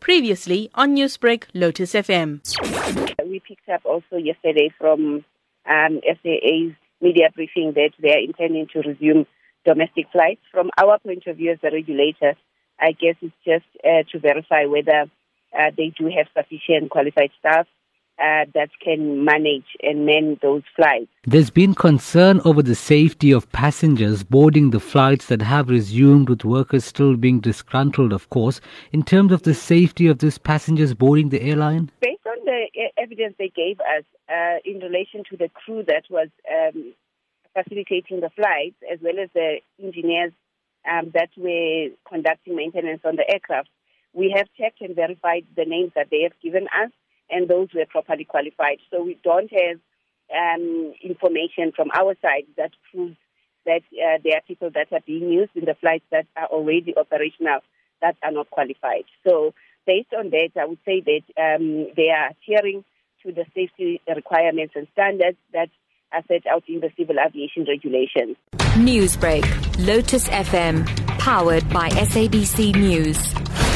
Previously on Newsbreak, Lotus FM. We picked up also yesterday from um, SAA's media briefing that they are intending to resume domestic flights. From our point of view as a regulator, I guess it's just uh, to verify whether uh, they do have sufficient qualified staff uh, that can manage and man those flights. There's been concern over the safety of passengers boarding the flights that have resumed, with workers still being disgruntled, of course. In terms of the safety of these passengers boarding the airline? Based on the evidence they gave us uh, in relation to the crew that was um, facilitating the flights, as well as the engineers um, that were conducting maintenance on the aircraft, we have checked and verified the names that they have given us and those were properly qualified. So we don't have um, information from our side that proves that uh, there are people that are being used in the flights that are already operational that are not qualified. So based on that, I would say that um, they are adhering to the safety requirements and standards that are set out in the civil aviation regulations. Newsbreak, Lotus FM, powered by SABC News.